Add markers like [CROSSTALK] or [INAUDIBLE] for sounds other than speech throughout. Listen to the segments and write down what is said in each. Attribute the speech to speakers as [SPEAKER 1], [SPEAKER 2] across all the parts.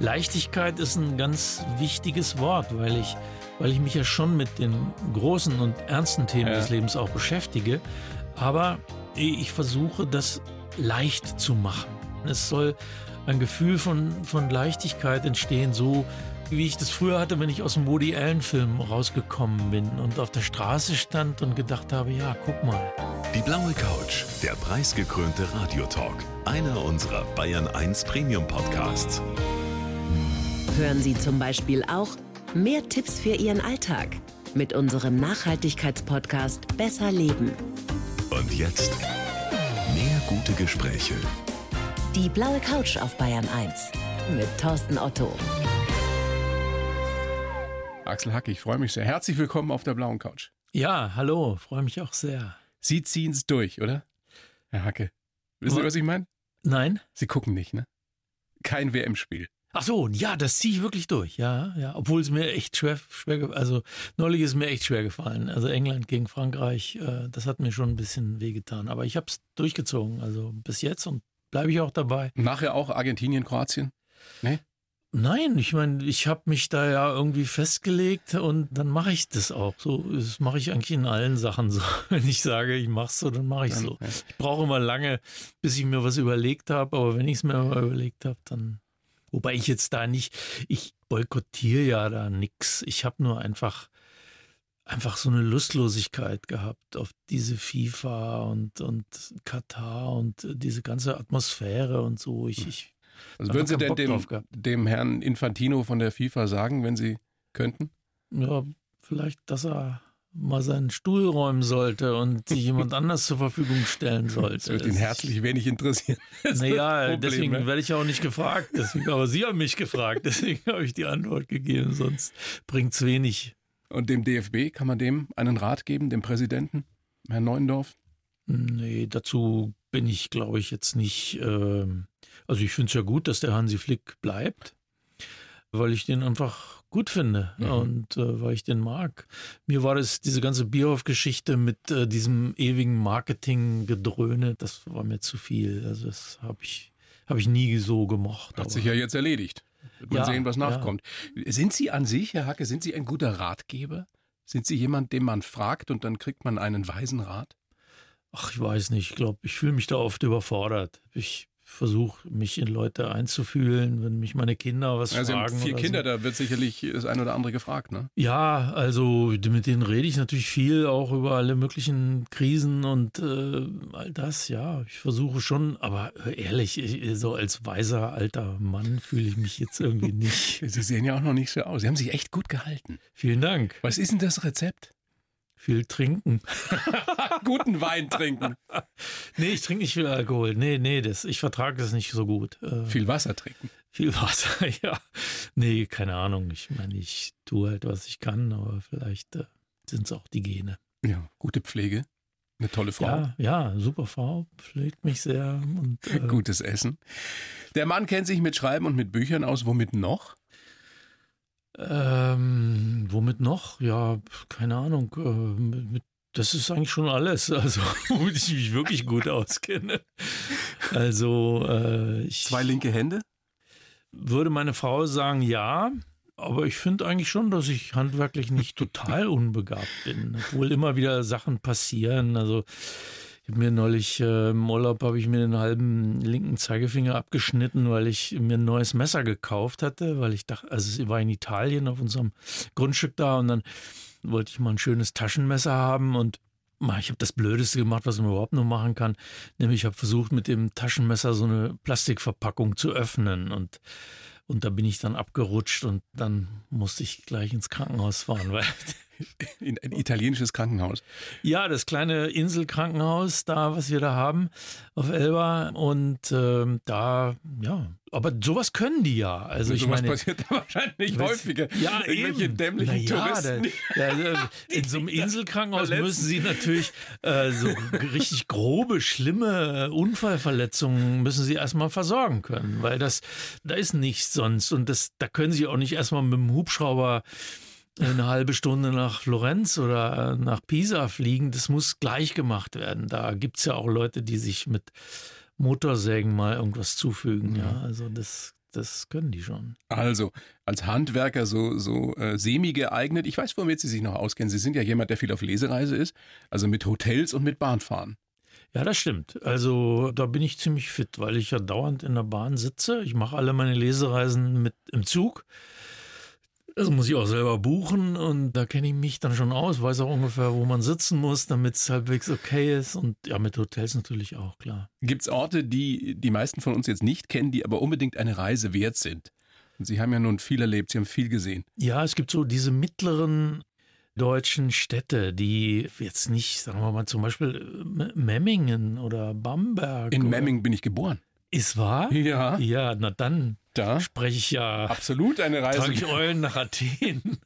[SPEAKER 1] Leichtigkeit ist ein ganz wichtiges Wort, weil ich, weil ich mich ja schon mit den großen und ernsten Themen ja. des Lebens auch beschäftige. Aber ich versuche, das leicht zu machen. Es soll ein Gefühl von, von Leichtigkeit entstehen, so wie ich das früher hatte, wenn ich aus dem Woody Allen-Film rausgekommen bin und auf der Straße stand und gedacht habe, ja, guck mal.
[SPEAKER 2] Die blaue Couch, der preisgekrönte Radiotalk, einer unserer Bayern 1 Premium Podcasts.
[SPEAKER 3] Hören Sie zum Beispiel auch mehr Tipps für Ihren Alltag mit unserem Nachhaltigkeitspodcast Besser Leben.
[SPEAKER 2] Und jetzt mehr gute Gespräche.
[SPEAKER 3] Die blaue Couch auf Bayern 1 mit Thorsten Otto.
[SPEAKER 4] Axel Hacke, ich freue mich sehr. Herzlich willkommen auf der blauen Couch.
[SPEAKER 1] Ja, hallo, freue mich auch sehr.
[SPEAKER 4] Sie ziehen es durch, oder? Herr Hacke. Wissen Sie, was ich meine?
[SPEAKER 1] Nein.
[SPEAKER 4] Sie gucken nicht, ne? Kein WM-Spiel.
[SPEAKER 1] Ach so, ja, das ziehe ich wirklich durch, ja, ja. Obwohl es mir echt schwer, schwer, also neulich ist mir echt schwer gefallen. Also England gegen Frankreich, äh, das hat mir schon ein bisschen wehgetan. Aber ich habe es durchgezogen, also bis jetzt und bleibe ich auch dabei.
[SPEAKER 4] Nachher auch Argentinien, Kroatien?
[SPEAKER 1] Nee? Nein, ich meine, ich habe mich da ja irgendwie festgelegt und dann mache ich das auch. So, das mache ich eigentlich in allen Sachen so. [LAUGHS] Wenn ich sage, ich mache so, dann mache ich so. Ich brauche immer lange, bis ich mir was überlegt habe, aber wenn ich es mir mal überlegt habe, dann. Wobei ich jetzt da nicht, ich boykottiere ja da nichts. Ich habe nur einfach einfach so eine Lustlosigkeit gehabt auf diese FIFA und und Katar und diese ganze Atmosphäre und so. Ich, ich
[SPEAKER 4] also würden Sie denn dem, dem Herrn Infantino von der FIFA sagen, wenn Sie könnten?
[SPEAKER 1] Ja, vielleicht, dass er mal seinen Stuhl räumen sollte und sich jemand anders zur Verfügung stellen [LAUGHS] sollte. Das
[SPEAKER 4] würde ihn herzlich wenig interessieren. [LAUGHS]
[SPEAKER 1] Naja, deswegen ne? werde ich auch nicht gefragt. Deswegen, aber Sie haben mich gefragt, deswegen habe ich die Antwort gegeben, sonst bringt es wenig.
[SPEAKER 4] Und dem DFB, kann man dem einen Rat geben, dem Präsidenten, Herrn Neuendorf?
[SPEAKER 1] Nee, dazu bin ich, glaube ich, jetzt nicht. Äh, also ich finde es ja gut, dass der Hansi Flick bleibt, weil ich den einfach gut finde mhm. und äh, weil ich den mag. Mir war das diese ganze Bierhoff-Geschichte mit äh, diesem ewigen Marketing-Gedröhne, das war mir zu viel. Also das habe ich habe ich nie so gemocht.
[SPEAKER 4] Hat sich ja jetzt erledigt. Wird man ja, sehen, was nachkommt. Ja. Sind Sie an sich, Herr Hacke, sind Sie ein guter Ratgeber? Sind Sie jemand, den man fragt und dann kriegt man einen weisen Rat?
[SPEAKER 1] Ach, ich weiß nicht. Ich glaube, ich fühle mich da oft überfordert. Ich versuche mich in Leute einzufühlen, wenn mich meine Kinder was
[SPEAKER 4] also
[SPEAKER 1] fragen.
[SPEAKER 4] Vier Kinder, so. da wird sicherlich das ein oder andere gefragt, ne?
[SPEAKER 1] Ja, also mit denen rede ich natürlich viel, auch über alle möglichen Krisen und äh, all das, ja. Ich versuche schon, aber ehrlich, so als weiser alter Mann fühle ich mich jetzt irgendwie [LAUGHS] nicht.
[SPEAKER 4] Sie sehen ja auch noch nicht so aus. Sie haben sich echt gut gehalten.
[SPEAKER 1] Vielen Dank.
[SPEAKER 4] Was ist denn das Rezept?
[SPEAKER 1] Viel trinken. [LAUGHS]
[SPEAKER 4] Guten Wein trinken.
[SPEAKER 1] nee, ich trinke nicht viel Alkohol. Nee, nee, das, ich vertrage das nicht so gut.
[SPEAKER 4] Äh, viel Wasser trinken.
[SPEAKER 1] Viel Wasser, [LAUGHS] ja. Nee, keine Ahnung. Ich meine, ich tue halt, was ich kann, aber vielleicht äh, sind es auch die Gene.
[SPEAKER 4] Ja, gute Pflege. Eine tolle Frau.
[SPEAKER 1] Ja, ja, super Frau, pflegt mich sehr. Und,
[SPEAKER 4] äh, Gutes Essen. Der Mann kennt sich mit Schreiben und mit Büchern aus. Womit noch?
[SPEAKER 1] Ähm, womit noch? Ja, keine Ahnung. Äh, mit, das ist eigentlich schon alles, [LAUGHS] also womit ich mich wirklich gut auskenne. Also äh, ich
[SPEAKER 4] zwei linke Hände.
[SPEAKER 1] Würde meine Frau sagen, ja. Aber ich finde eigentlich schon, dass ich handwerklich nicht total unbegabt bin, obwohl immer wieder Sachen passieren. Also habe mir neulich äh, im Urlaub habe ich mir den halben linken Zeigefinger abgeschnitten, weil ich mir ein neues Messer gekauft hatte, weil ich dachte, also ich war in Italien auf unserem Grundstück da und dann wollte ich mal ein schönes Taschenmesser haben und ich habe das Blödeste gemacht, was man überhaupt nur machen kann. Nämlich ich habe versucht, mit dem Taschenmesser so eine Plastikverpackung zu öffnen und und da bin ich dann abgerutscht und dann musste ich gleich ins Krankenhaus fahren, weil
[SPEAKER 4] in ein italienisches Krankenhaus.
[SPEAKER 1] Ja, das kleine Inselkrankenhaus da, was wir da haben auf Elba und ähm, da, ja, aber sowas können die ja. Also ich
[SPEAKER 4] sowas
[SPEAKER 1] meine,
[SPEAKER 4] passiert da wahrscheinlich was, häufiger.
[SPEAKER 1] Ja, Irgendwelche eben.
[SPEAKER 4] dämlichen
[SPEAKER 1] ja,
[SPEAKER 4] Touristen.
[SPEAKER 1] Da, da, in so einem [LAUGHS] Inselkrankenhaus müssen sie natürlich äh, so richtig grobe, schlimme Unfallverletzungen müssen sie erstmal versorgen können, weil das da ist nichts sonst und das da können sie auch nicht erstmal mit dem Hubschrauber eine halbe Stunde nach Florenz oder nach Pisa fliegen, das muss gleich gemacht werden. Da gibt's ja auch Leute, die sich mit Motorsägen mal irgendwas zufügen. Ja, also das, das können die schon.
[SPEAKER 4] Also, als Handwerker so, so äh, semi geeignet. Ich weiß, womit Sie sich noch auskennen. Sie sind ja jemand, der viel auf Lesereise ist, also mit Hotels und mit Bahnfahren.
[SPEAKER 1] Ja, das stimmt. Also da bin ich ziemlich fit, weil ich ja dauernd in der Bahn sitze. Ich mache alle meine Lesereisen mit im Zug. Das muss ich auch selber buchen und da kenne ich mich dann schon aus, weiß auch ungefähr, wo man sitzen muss, damit es halbwegs okay ist. Und ja, mit Hotels natürlich auch, klar.
[SPEAKER 4] Gibt es Orte, die die meisten von uns jetzt nicht kennen, die aber unbedingt eine Reise wert sind? Und Sie haben ja nun viel erlebt, Sie haben viel gesehen.
[SPEAKER 1] Ja, es gibt so diese mittleren deutschen Städte, die jetzt nicht, sagen wir mal zum Beispiel Memmingen oder Bamberg.
[SPEAKER 4] In Memmingen bin ich geboren.
[SPEAKER 1] Ist wahr?
[SPEAKER 4] Ja.
[SPEAKER 1] Ja, na dann
[SPEAKER 4] Da
[SPEAKER 1] spreche ich ja.
[SPEAKER 4] absolut eine Reise.
[SPEAKER 1] Trage ich Eulen nach Athen.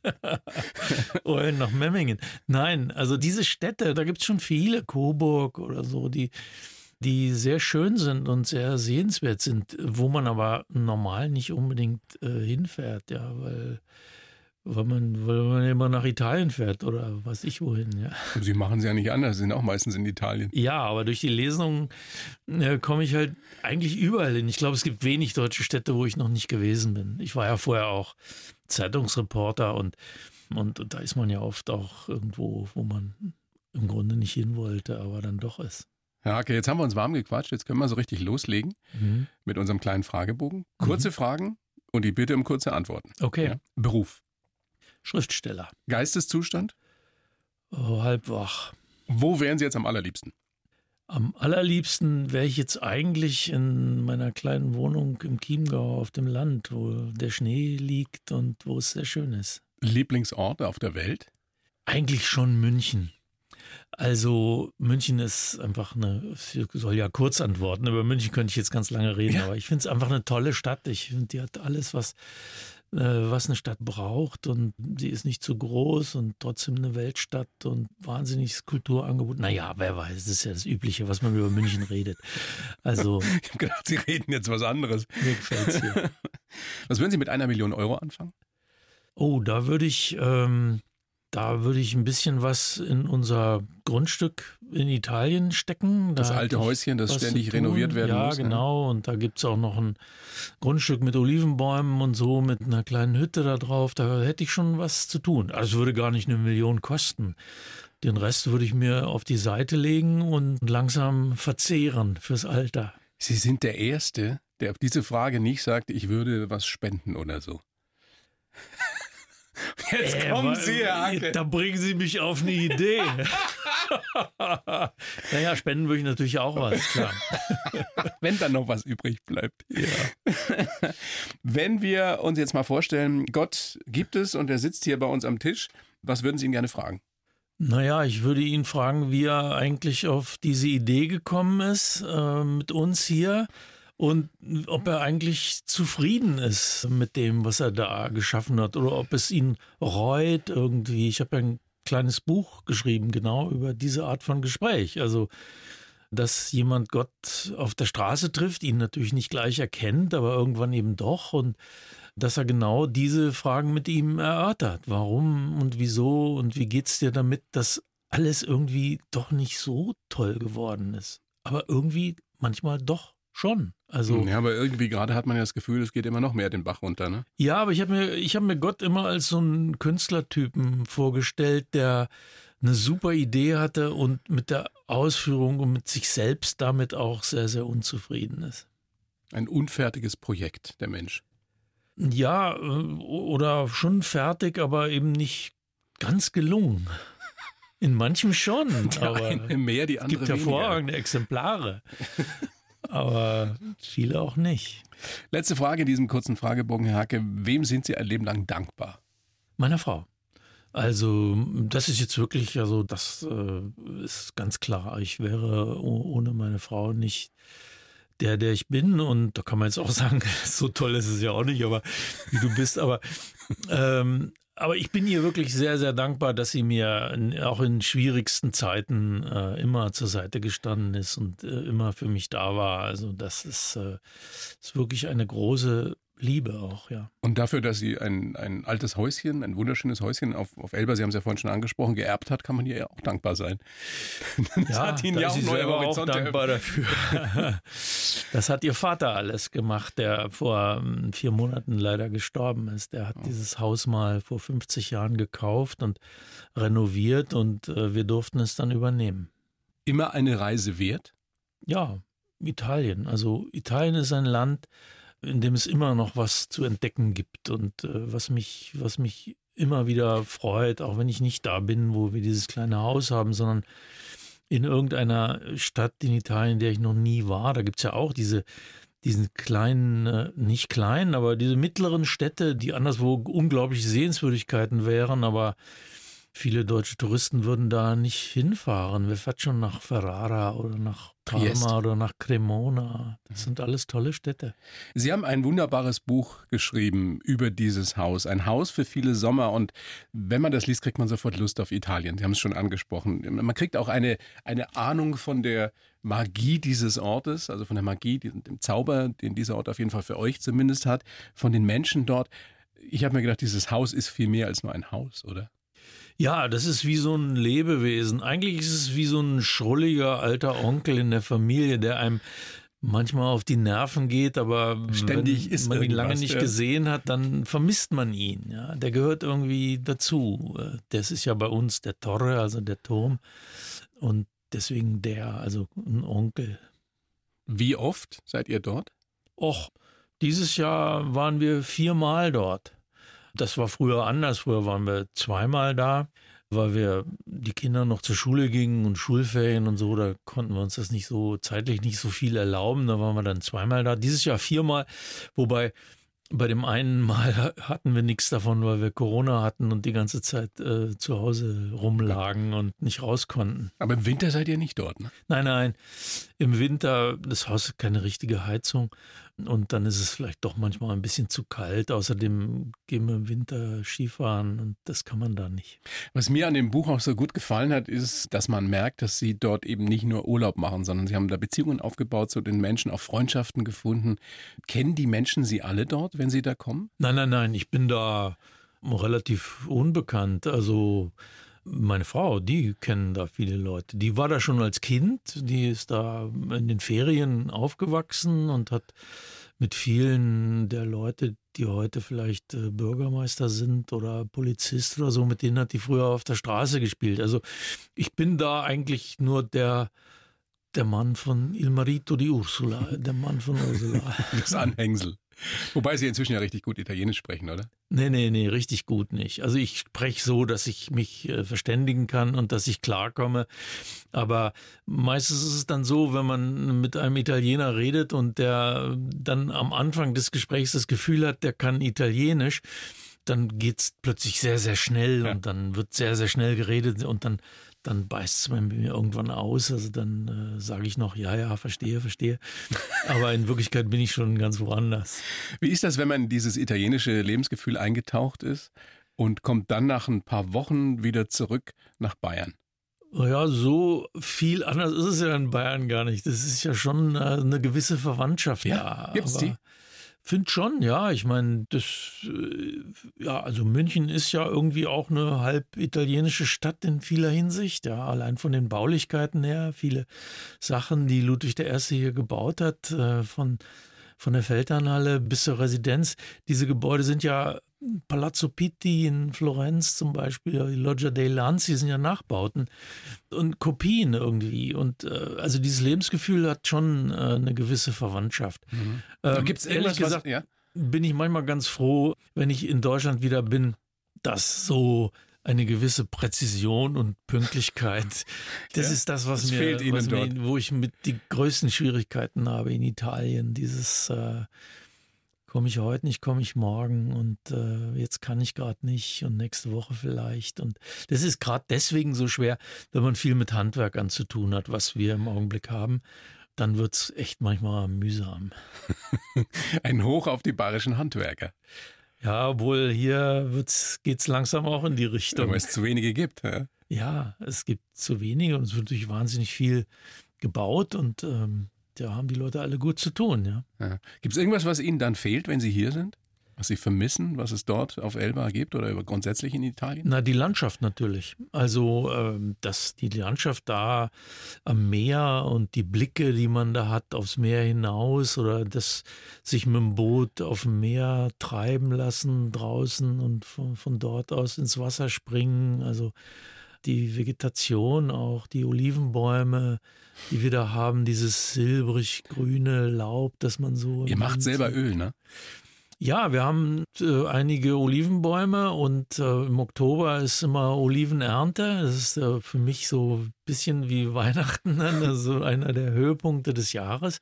[SPEAKER 1] [LAUGHS] Eulen nach Memmingen. Nein, also diese Städte, da gibt es schon viele, Coburg oder so, die, die sehr schön sind und sehr sehenswert sind, wo man aber normal nicht unbedingt äh, hinfährt, ja, weil, weil, man, weil man immer nach Italien fährt oder weiß ich wohin, ja.
[SPEAKER 4] Sie machen es ja nicht anders, Sie sind auch meistens in Italien.
[SPEAKER 1] Ja, aber durch die Lesung äh, komme ich halt eigentlich überall hin. Ich glaube, es gibt wenig deutsche Städte, wo ich noch nicht gewesen bin. Ich war ja vorher auch Zeitungsreporter und, und, und da ist man ja oft auch irgendwo, wo man im Grunde nicht hin wollte, aber dann doch ist.
[SPEAKER 4] Herr Hake, jetzt haben wir uns warm gequatscht, jetzt können wir so richtig loslegen
[SPEAKER 1] Mhm.
[SPEAKER 4] mit unserem kleinen Fragebogen. Kurze Fragen und die Bitte um kurze Antworten.
[SPEAKER 1] Okay,
[SPEAKER 4] Ja. Beruf,
[SPEAKER 1] Schriftsteller.
[SPEAKER 4] Geisteszustand,
[SPEAKER 1] Oh, halb wach.
[SPEAKER 4] wo wären Sie jetzt am allerliebsten?
[SPEAKER 1] Am allerliebsten wäre ich jetzt eigentlich in meiner kleinen Wohnung im Chiemgau auf dem Land, wo der Schnee liegt und wo es sehr schön ist.
[SPEAKER 4] Lieblingsort auf der Welt?
[SPEAKER 1] Eigentlich schon München. Also München ist einfach eine, ich soll ja kurz antworten, über München könnte ich jetzt ganz lange reden,
[SPEAKER 4] Ja.
[SPEAKER 1] aber ich finde es einfach eine tolle Stadt. Ich finde, die hat alles, was, was eine Stadt braucht und sie ist nicht zu groß und trotzdem eine Weltstadt und wahnsinniges Kulturangebot. Naja, wer weiß, das ist ja das Übliche, was man über München redet. Also [LAUGHS]
[SPEAKER 4] Ich habe gedacht, Sie reden jetzt was anderes.
[SPEAKER 1] mir gefällt es hier. [LAUGHS]
[SPEAKER 4] Was würden Sie mit einer Million Euro anfangen?
[SPEAKER 1] Oh, da würde ich, ähm, da würde ich ein bisschen was in unser Grundstück in Italien stecken.
[SPEAKER 4] Das
[SPEAKER 1] Da
[SPEAKER 4] alte
[SPEAKER 1] hätte ich
[SPEAKER 4] Häuschen, das ständig renoviert werden
[SPEAKER 1] ja,
[SPEAKER 4] muss. ne?
[SPEAKER 1] genau. Und da gibt es auch noch ein Grundstück mit Olivenbäumen und so, mit einer kleinen Hütte da drauf. Da hätte ich schon was zu tun. Also es würde gar nicht eine Million kosten. Den Rest würde ich mir auf die Seite legen und langsam verzehren fürs Alter.
[SPEAKER 4] Sie sind der Erste, der auf diese Frage nicht sagt, ich würde was spenden oder so. Jetzt
[SPEAKER 1] Äh,
[SPEAKER 4] kommen Sie, Herr Hake.
[SPEAKER 1] Da bringen Sie mich auf eine Idee. [LAUGHS] naja, spenden würde ich natürlich auch was, klar. [LAUGHS]
[SPEAKER 4] wenn dann noch was übrig bleibt. [LAUGHS] wenn wir uns jetzt mal vorstellen, Gott gibt es und er sitzt hier bei uns am Tisch, was würden Sie ihn gerne fragen?
[SPEAKER 1] Naja, ich würde ihn fragen, wie er eigentlich auf diese Idee gekommen ist äh, mit uns hier und ob er eigentlich zufrieden ist mit dem, was er da geschaffen hat oder ob es ihn reut irgendwie. Ich habe ja ein kleines Buch geschrieben, genau über diese Art von Gespräch. Also, dass jemand Gott auf der Straße trifft, ihn natürlich nicht gleich erkennt, aber irgendwann eben doch und dass er genau diese Fragen mit ihm erörtert. Warum und wieso und wie geht's dir damit, dass alles irgendwie doch nicht so toll geworden ist. Aber irgendwie manchmal doch schon. Also
[SPEAKER 4] Ja, aber irgendwie gerade hat man ja das Gefühl, es geht immer noch mehr den Bach runter, ne?
[SPEAKER 1] ja, aber ich habe mir, ich habe mir Gott immer als so einen Künstlertypen vorgestellt, der eine super Idee hatte und mit der Ausführung und mit sich selbst damit auch sehr, sehr unzufrieden ist.
[SPEAKER 4] Ein unfertiges Projekt, der Mensch.
[SPEAKER 1] Ja, äh, oder schon fertig, aber eben nicht ganz gelungen. In manchem schon, [LAUGHS] aber
[SPEAKER 4] mehr, die
[SPEAKER 1] es
[SPEAKER 4] andere
[SPEAKER 1] gibt
[SPEAKER 4] weniger.
[SPEAKER 1] hervorragende Exemplare. [LAUGHS] aber viele auch nicht.
[SPEAKER 4] Letzte Frage in diesem kurzen Fragebogen, Herr Hacke. Wem sind Sie ein Leben lang dankbar?
[SPEAKER 1] Meiner Frau. Also, das ist jetzt wirklich, also, das äh, ist ganz klar. Ich wäre oh- ohne meine Frau nicht der, der ich bin. Und da kann man jetzt auch [LAUGHS] sagen, so toll ist es ja auch nicht, aber wie du bist. Aber, ähm, aber ich bin ihr wirklich sehr, sehr dankbar, dass sie mir auch in schwierigsten Zeiten äh, immer zur Seite gestanden ist und äh, immer für mich da war. Also, das ist, äh, ist wirklich eine große Liebe auch, ja.
[SPEAKER 4] Und dafür, dass sie ein, ein altes Häuschen, ein wunderschönes Häuschen auf, auf Elba, Sie haben es ja vorhin schon angesprochen, geerbt hat, kann man ihr ja auch dankbar sein. [LAUGHS]
[SPEAKER 1] Das ja, hat Ihnen ja auch neue Horizonte auch dankbar dafür. [LAUGHS] das hat Ihr Vater alles gemacht, der vor ähm, vier Monaten leider gestorben ist. Der hat oh. dieses Haus mal vor 50 Jahren gekauft und renoviert und äh, wir durften es dann übernehmen.
[SPEAKER 4] Immer eine Reise wert?
[SPEAKER 1] Ja, Italien. Also Italien ist ein Land, in dem es immer noch was zu entdecken gibt und äh, was mich, was mich immer wieder freut, auch wenn ich nicht da bin, wo wir dieses kleine Haus haben, sondern in irgendeiner Stadt in Italien, in der ich noch nie war. Da gibt es ja auch diese, diesen kleinen, äh, nicht kleinen, aber diese mittleren Städte, die anderswo unglaubliche Sehenswürdigkeiten wären, aber Viele deutsche Touristen würden da nicht hinfahren. Wer fährt schon nach Ferrara oder nach Parma oder nach Cremona? Das sind alles tolle Städte.
[SPEAKER 4] Sie haben ein wunderbares Buch geschrieben über dieses Haus. Ein Haus für viele Sommer. Und wenn man das liest, kriegt man sofort Lust auf Italien. Sie haben es schon angesprochen. Man kriegt auch eine, eine Ahnung von der Magie dieses Ortes, also von der Magie, dem Zauber, den dieser Ort auf jeden Fall für euch zumindest hat, von den Menschen dort. Ich habe mir gedacht, dieses Haus ist viel mehr als nur ein Haus, oder?
[SPEAKER 1] Ja, das ist wie so ein Lebewesen. Eigentlich ist es wie so ein schrulliger alter Onkel in der Familie, der einem manchmal auf die Nerven geht, aber
[SPEAKER 4] ständig wenn ist
[SPEAKER 1] man ihn lange nicht ja. gesehen hat, dann vermisst man ihn. Ja, der gehört irgendwie dazu. Das ist ja bei uns der Torre, also der Turm, und deswegen der, also ein Onkel.
[SPEAKER 4] Wie oft seid ihr dort?
[SPEAKER 1] Och, dieses Jahr waren wir viermal dort. Das war früher anders. Früher waren wir zweimal da, weil wir die Kinder noch zur Schule gingen und Schulferien und so. Da konnten wir uns das nicht so zeitlich nicht so viel erlauben. Da waren wir dann zweimal da. Dieses Jahr viermal, wobei bei dem einen Mal [LAUGHS] hatten wir nichts davon, weil wir Corona hatten und die ganze Zeit äh, zu Hause rumlagen und nicht raus konnten.
[SPEAKER 4] Aber im Winter seid ihr nicht dort, ne?
[SPEAKER 1] Nein, nein. Im Winter, das Haus hat keine richtige Heizung. Und dann ist es vielleicht doch manchmal ein bisschen zu kalt. Außerdem gehen wir im Winter Skifahren und das kann man da nicht.
[SPEAKER 4] Was mir an dem Buch auch so gut gefallen hat, ist, dass man merkt, dass Sie dort eben nicht nur Urlaub machen, sondern Sie haben da Beziehungen aufgebaut zu den Menschen, auch Freundschaften gefunden. Kennen die Menschen Sie alle dort, wenn Sie da kommen?
[SPEAKER 1] Nein, nein, nein. Ich bin da relativ unbekannt. Also meine Frau, die kennen da viele Leute. Die war da schon als Kind, die ist da in den Ferien aufgewachsen und hat mit vielen der Leute, die heute vielleicht äh, Bürgermeister sind oder Polizist oder so, mit denen hat die früher auf der Straße gespielt. Also ich bin da eigentlich nur der der Mann von Il Marito di Ursula, der Mann von Ursula. [LAUGHS]
[SPEAKER 4] Das Anhängsel. Wobei Sie inzwischen ja richtig gut Italienisch sprechen, oder?
[SPEAKER 1] Nee, nee, nee, richtig gut nicht. Also ich spreche so, dass ich mich äh, verständigen kann und dass ich klarkomme. Aber meistens ist es dann so, wenn man mit einem Italiener redet und der dann am Anfang des Gesprächs das Gefühl hat, der kann Italienisch, dann geht es plötzlich sehr, sehr schnell ja. und dann wird sehr, sehr schnell geredet und dann dann beißt es mir irgendwann aus. Also dann äh, sage ich noch, ja, ja, verstehe, verstehe. Aber in Wirklichkeit bin ich schon ganz woanders.
[SPEAKER 4] Wie ist das, wenn man in dieses italienische Lebensgefühl eingetaucht ist und kommt dann nach ein paar Wochen wieder zurück nach Bayern?
[SPEAKER 1] Ja, so viel anders ist es ja in Bayern gar nicht. Das ist ja schon äh, eine gewisse Verwandtschaft
[SPEAKER 4] ja, da. Gibt's die?
[SPEAKER 1] Find schon, ja. Ich meine, das, äh, ja, also München ist ja irgendwie auch eine halb italienische Stadt in vieler Hinsicht, ja. Allein von den Baulichkeiten her, viele Sachen, die Ludwig I. hier gebaut hat, äh, von, von der Feldherrnhalle bis zur Residenz. Diese Gebäude sind ja Palazzo Pitti in Florenz zum Beispiel, die Loggia dei Lanzi sind ja Nachbauten und Kopien irgendwie. Und äh, also dieses Lebensgefühl hat schon äh, eine gewisse Verwandtschaft.
[SPEAKER 4] Mhm. Ähm, Gibt es ehrlich gesagt, was, ja?
[SPEAKER 1] bin ich manchmal ganz froh, wenn ich in Deutschland wieder bin, dass so eine gewisse Präzision und Pünktlichkeit. [LAUGHS] Das ja, ist das, was, das mir, was mir, wo ich mit die größten Schwierigkeiten habe in Italien. Dieses äh, komme ich heute nicht, komme ich morgen und äh, jetzt kann ich gerade nicht und nächste Woche vielleicht. Und das ist gerade deswegen so schwer, wenn man viel mit Handwerkern zu tun hat, was wir im Augenblick haben. Dann wird es echt manchmal mühsam. [LAUGHS]
[SPEAKER 4] Ein Hoch auf die bayerischen Handwerker.
[SPEAKER 1] Ja, obwohl hier geht es langsam auch in die Richtung.
[SPEAKER 4] Weil es zu wenige gibt. Ja?
[SPEAKER 1] ja, es gibt zu wenige und es wird natürlich wahnsinnig viel gebaut und ähm, da haben die Leute alle gut zu tun, ja.
[SPEAKER 4] Ja. Gibt es irgendwas, was Ihnen dann fehlt, wenn Sie hier sind? Was Sie vermissen, was es dort auf Elba gibt oder grundsätzlich in Italien?
[SPEAKER 1] Na, die Landschaft natürlich. Also, ähm, dass die Landschaft da am Meer und die Blicke, die man da hat aufs Meer hinaus oder das sich mit dem Boot auf dem Meer treiben lassen draußen und von, von dort aus ins Wasser springen. Also, die Vegetation, auch die Olivenbäume, die wir da haben, dieses silbrig-grüne Laub, das man so.
[SPEAKER 4] Ihr macht selber Öl, ne?
[SPEAKER 1] Ja, wir haben äh, einige Olivenbäume und äh, im Oktober ist immer Olivenernte. Das ist äh, für mich so ein bisschen wie [LAUGHS] Weihnachten, also einer der Höhepunkte des Jahres.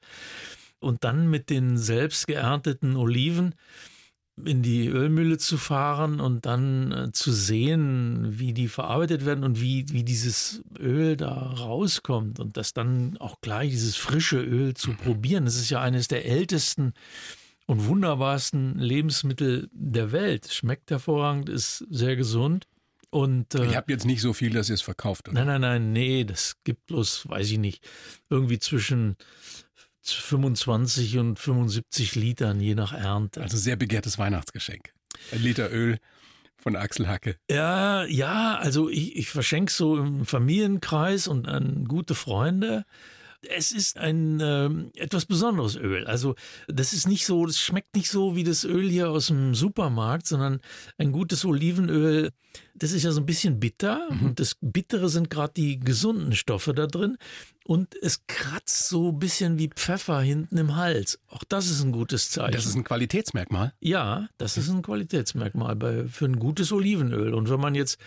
[SPEAKER 1] Und dann mit den selbst geernteten Oliven in die Ölmühle zu fahren und dann äh, zu sehen, wie die verarbeitet werden und wie, wie dieses Öl da rauskommt und das dann auch gleich dieses frische Öl zu probieren. Das ist ja eines der ältesten und wunderbarsten Lebensmittel der Welt. Schmeckt hervorragend, ist sehr gesund. Und,
[SPEAKER 4] äh, Ihr habt jetzt nicht so viel, dass ihr es verkauft, oder?
[SPEAKER 1] Nein, nein, nein, nee, das gibt bloß, weiß ich nicht, irgendwie zwischen 25 und 75 Litern, je nach Ernte.
[SPEAKER 4] Also sehr begehrtes Weihnachtsgeschenk. Ein Liter Öl von Axel Hacke.
[SPEAKER 1] Ja, ja, also ich, ich verschenke so im Familienkreis und an gute Freunde. Es ist ein äh, etwas besonderes Öl. Also das ist nicht so, das schmeckt nicht so wie das Öl hier aus dem Supermarkt, sondern ein gutes Olivenöl. Das ist ja so ein bisschen bitter mhm. und das Bittere sind gerade die gesunden Stoffe da drin und es kratzt so ein bisschen wie Pfeffer hinten im Hals. Auch das ist ein gutes Zeichen.
[SPEAKER 4] Das ist ein Qualitätsmerkmal?
[SPEAKER 1] Ja, das ist ein Qualitätsmerkmal bei, für ein gutes Olivenöl. Und wenn man jetzt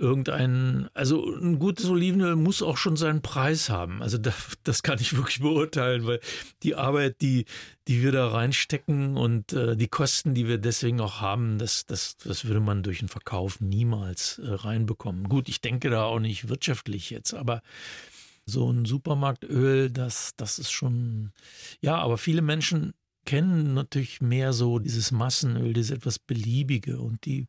[SPEAKER 1] irgendein, also ein gutes Olivenöl muss auch schon seinen Preis haben. Also das, das kann ich wirklich beurteilen, weil die Arbeit, die, die wir da reinstecken und äh, die Kosten, die wir deswegen auch haben, das, das, das würde man durch den Verkauf niemals äh, reinbekommen. Gut, ich denke da auch nicht wirtschaftlich jetzt, aber so ein Supermarktöl, das, das ist schon, ja, aber viele Menschen kennen natürlich mehr so dieses Massenöl, dieses etwas Beliebige und die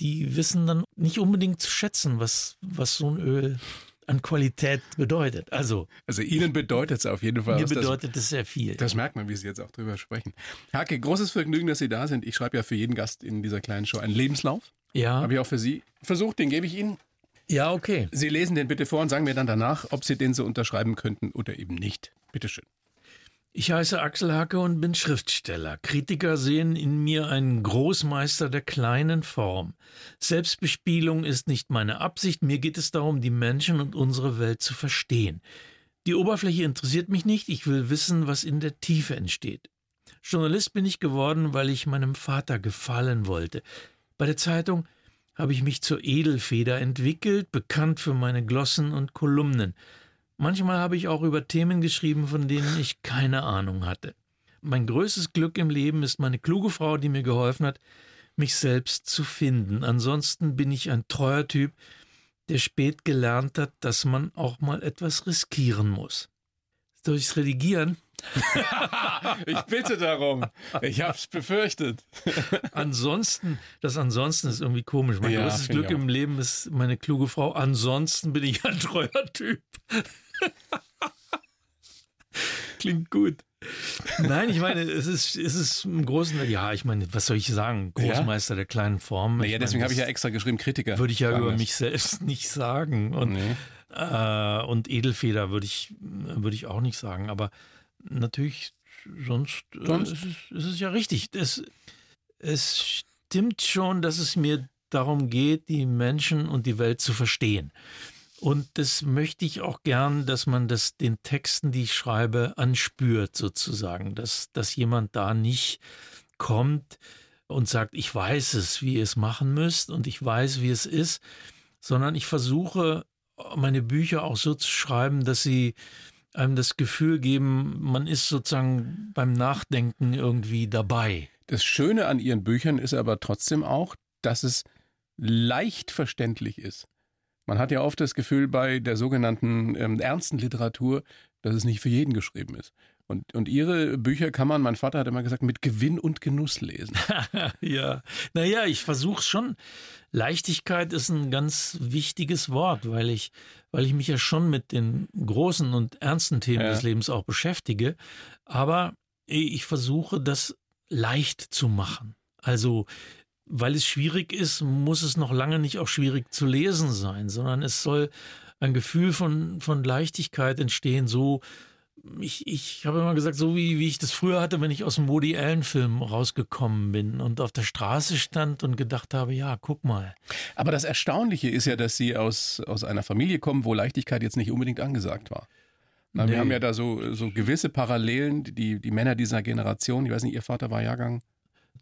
[SPEAKER 1] die wissen dann nicht unbedingt zu schätzen, was, was so ein Öl an Qualität bedeutet. Also,
[SPEAKER 4] also Ihnen bedeutet es auf jeden Fall.
[SPEAKER 1] Mir bedeutet es sehr viel.
[SPEAKER 4] Das merkt man, wie Sie jetzt auch drüber sprechen. Hake, großes Vergnügen, dass Sie da sind. Ich schreibe ja für jeden Gast in dieser kleinen Show einen Lebenslauf.
[SPEAKER 1] Ja.
[SPEAKER 4] Habe ich auch für Sie versucht, den gebe ich Ihnen.
[SPEAKER 1] Ja, okay.
[SPEAKER 4] Sie lesen den bitte vor und sagen mir dann danach, ob Sie den so unterschreiben könnten oder eben nicht. Bitteschön.
[SPEAKER 1] Ich heiße Axel Hacke und bin Schriftsteller. Kritiker sehen in mir einen Großmeister der kleinen Form. Selbstbespielung ist nicht meine Absicht, mir geht es darum, die Menschen und unsere Welt zu verstehen. Die Oberfläche interessiert mich nicht, ich will wissen, was in der Tiefe entsteht. Journalist bin ich geworden, weil ich meinem Vater gefallen wollte. Bei der Zeitung habe ich mich zur Edelfeder entwickelt, bekannt für meine Glossen und Kolumnen. Manchmal habe ich auch über Themen geschrieben, von denen ich keine Ahnung hatte. Mein größtes Glück im Leben ist meine kluge Frau, die mir geholfen hat, mich selbst zu finden. Ansonsten bin ich ein treuer Typ, der spät gelernt hat, dass man auch mal etwas riskieren muss. Durchs Redigieren. [LAUGHS]
[SPEAKER 4] ich bitte darum. Ich hab's befürchtet. [LAUGHS]
[SPEAKER 1] ansonsten, das ansonsten ist irgendwie komisch. Mein ja, größtes Glück im Leben ist meine kluge Frau. Ansonsten bin ich ein treuer Typ. Klingt gut. Nein, ich meine, es ist, es ist im Großen, ja, ich meine, was soll ich sagen? Großmeister ja? der kleinen Form.
[SPEAKER 4] Naja, deswegen habe ich ja extra geschrieben, Kritiker.
[SPEAKER 1] Würde ich ja über mich selbst [LAUGHS] nicht sagen. Und, nee. äh, und Edelfeder würde ich, würde ich auch nicht sagen. Aber natürlich, sonst, äh, sonst? Äh, ist, es, ist, es, ja richtig. Es, es stimmt schon, dass es mir darum geht, die Menschen und die Welt zu verstehen. Und das möchte ich auch gern, dass man das den Texten, die ich schreibe, anspürt sozusagen, dass, dass jemand da nicht kommt und sagt, ich weiß es, wie ihr es machen müsst und ich weiß, wie es ist, sondern ich versuche, meine Bücher auch so zu schreiben, dass sie einem das Gefühl geben, man ist sozusagen beim Nachdenken irgendwie dabei.
[SPEAKER 4] Das Schöne an Ihren Büchern ist aber trotzdem auch, dass es leicht verständlich ist. Man hat ja oft das Gefühl bei der sogenannten ähm, ernsten Literatur, dass es nicht für jeden geschrieben ist. Und, und Ihre Bücher kann man, mein Vater hat immer gesagt, mit Gewinn und Genuss lesen. [LAUGHS]
[SPEAKER 1] ja, naja, ich versuche schon. Leichtigkeit ist ein ganz wichtiges Wort, weil ich, weil ich mich ja schon mit den großen und ernsten Themen ja. des Lebens auch beschäftige. Aber ich versuche, das leicht zu machen. Also, weil es schwierig ist, muss es noch lange nicht auch schwierig zu lesen sein, sondern es soll ein Gefühl von, von Leichtigkeit entstehen, so ich, ich habe immer gesagt, so wie, wie ich das früher hatte, wenn ich aus dem Woody Allen-Film rausgekommen bin und auf der Straße stand und gedacht habe, ja, guck mal.
[SPEAKER 4] Aber das Erstaunliche ist ja, dass Sie aus, aus einer Familie kommen, wo Leichtigkeit jetzt nicht unbedingt angesagt war. Na, nee. Wir haben ja da so, so gewisse Parallelen, die, die Männer dieser Generation, ich weiß nicht, Ihr Vater war Jahrgang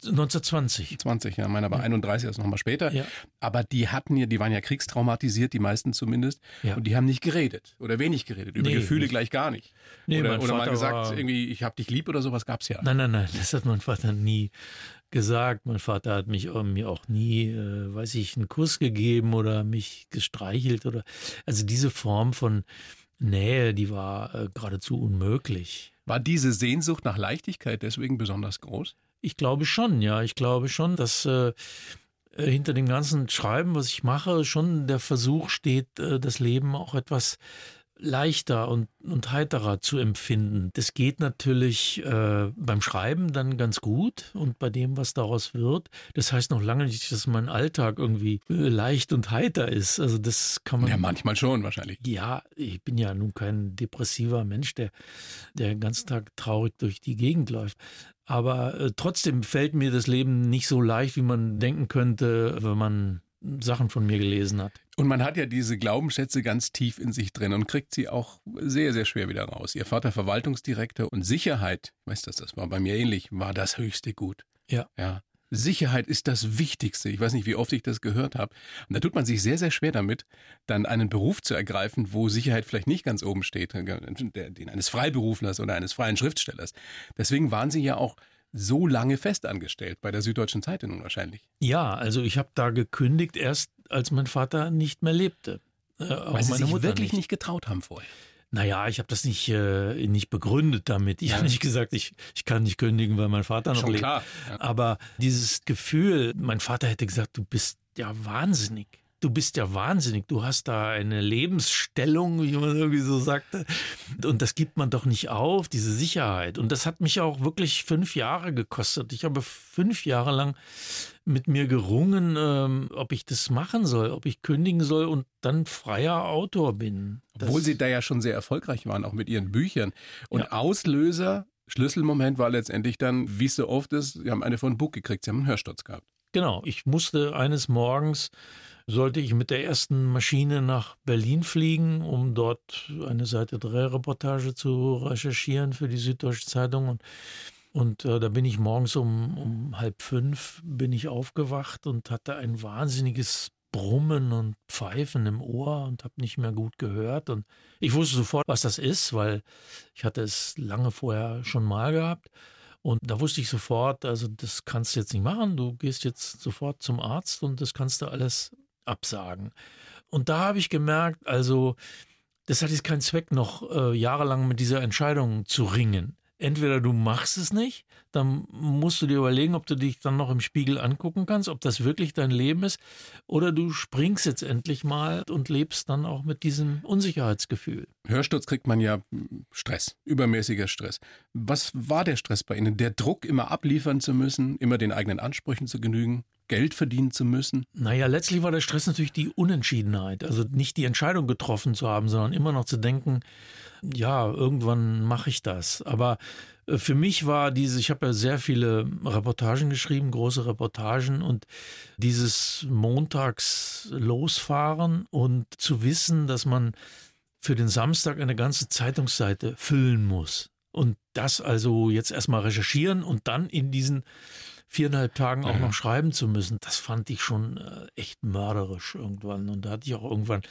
[SPEAKER 1] 1920.
[SPEAKER 4] 20, ja, meiner war ja. 31, also nochmal später. Ja. Aber die hatten ja, die waren ja kriegstraumatisiert, die meisten zumindest. Ja. Und die haben nicht geredet oder wenig geredet. Über nee, Gefühle nicht. gleich gar nicht. Nee, oder oder mal gesagt, irgendwie, ich hab dich lieb oder sowas gab es ja.
[SPEAKER 1] Nein, nein, nein, [LAUGHS] das hat mein Vater nie gesagt. Mein Vater hat mich äh, mir auch nie, äh, weiß ich, einen Kuss gegeben oder mich gestreichelt oder. Also diese Form von Nähe, die war äh, geradezu unmöglich.
[SPEAKER 4] War diese Sehnsucht nach Leichtigkeit deswegen besonders groß?
[SPEAKER 1] Ich glaube schon, ja. Ich glaube schon, dass äh, äh, hinter dem ganzen Schreiben, was ich mache, schon der Versuch steht, äh, das Leben auch etwas leichter und, und heiterer zu empfinden. Das geht natürlich äh, beim Schreiben dann ganz gut und bei dem, was daraus wird. Das heißt noch lange nicht, dass mein Alltag irgendwie äh, leicht und heiter ist. Also das kann man.
[SPEAKER 4] Ja, manchmal schon wahrscheinlich.
[SPEAKER 1] Ja, ich bin ja nun kein depressiver Mensch, der, der den ganzen Tag traurig durch die Gegend läuft. Aber äh, trotzdem fällt mir das Leben nicht so leicht, wie man denken könnte, wenn man Sachen von mir gelesen hat.
[SPEAKER 4] Und man hat ja diese Glaubensschätze ganz tief in sich drin und kriegt sie auch sehr, sehr schwer wieder raus. Ihr Vater Verwaltungsdirektor und Sicherheit, ich weiß das, das war bei mir ähnlich, war das höchste Gut.
[SPEAKER 1] Ja.
[SPEAKER 4] Ja. Sicherheit ist das Wichtigste. Ich weiß nicht, wie oft ich das gehört habe. Und da tut man sich sehr, sehr schwer damit, dann einen Beruf zu ergreifen, wo Sicherheit vielleicht nicht ganz oben steht, den eines Freiberuflers oder eines freien Schriftstellers. Deswegen waren Sie ja auch so lange festangestellt bei der Süddeutschen Zeitung wahrscheinlich.
[SPEAKER 1] Ja, also ich habe da gekündigt erst, als mein Vater nicht mehr lebte.
[SPEAKER 4] Äh, Weil Sie sich Mutter wirklich nicht. nicht getraut haben vorher.
[SPEAKER 1] Naja, ich habe das nicht, äh, nicht begründet damit. Ich ja. habe nicht gesagt, ich, ich kann nicht kündigen, weil mein Vater noch Schon lebt. Klar. Ja. Aber dieses Gefühl, mein Vater hätte gesagt, du bist ja wahnsinnig du bist ja wahnsinnig, du hast da eine Lebensstellung, wie man irgendwie so sagte. Und das gibt man doch nicht auf, diese Sicherheit. Und das hat mich auch wirklich fünf Jahre gekostet. Ich habe fünf Jahre lang mit mir gerungen, ähm, ob ich das machen soll, ob ich kündigen soll und dann freier Autor bin.
[SPEAKER 4] Das Obwohl Sie da ja schon sehr erfolgreich waren, auch mit Ihren Büchern. Und ja. Auslöser, Schlüsselmoment war letztendlich dann, wie es so oft ist, Sie haben eine von Buch gekriegt, Sie haben einen Hörsturz gehabt.
[SPEAKER 1] Genau, ich musste eines Morgens sollte ich mit der ersten Maschine nach Berlin fliegen, um dort eine Seite 3 Reportage zu recherchieren für die Süddeutsche Zeitung. Und, und äh, da bin ich morgens um, um halb fünf bin ich aufgewacht und hatte ein wahnsinniges Brummen und Pfeifen im Ohr und habe nicht mehr gut gehört. Und ich wusste sofort, was das ist, weil ich hatte es lange vorher schon mal gehabt. Und da wusste ich sofort, also das kannst du jetzt nicht machen. Du gehst jetzt sofort zum Arzt und das kannst du alles absagen. Und da habe ich gemerkt, also das hat jetzt keinen Zweck, noch äh, jahrelang mit dieser Entscheidung zu ringen. Entweder du machst es nicht, dann musst du dir überlegen, ob du dich dann noch im Spiegel angucken kannst, ob das wirklich dein Leben ist, oder du springst jetzt endlich mal und lebst dann auch mit diesem Unsicherheitsgefühl.
[SPEAKER 4] Hörsturz kriegt man ja Stress, übermäßiger Stress. Was war der Stress bei Ihnen? Der Druck, immer abliefern zu müssen, immer den eigenen Ansprüchen zu genügen? Geld verdienen zu müssen?
[SPEAKER 1] Naja, letztlich war der Stress natürlich die Unentschiedenheit. Also nicht die Entscheidung getroffen zu haben, sondern immer noch zu denken, ja, irgendwann mache ich das. Aber äh, für mich war diese, ich habe ja sehr viele Reportagen geschrieben, große Reportagen und dieses Montags losfahren und zu wissen, dass man für den Samstag eine ganze Zeitungsseite füllen muss. Und das also jetzt erstmal recherchieren und dann in diesen viereinhalb Tagen auch noch schreiben zu müssen, das fand ich schon äh, echt mörderisch irgendwann. Und da hatte ich auch irgendwann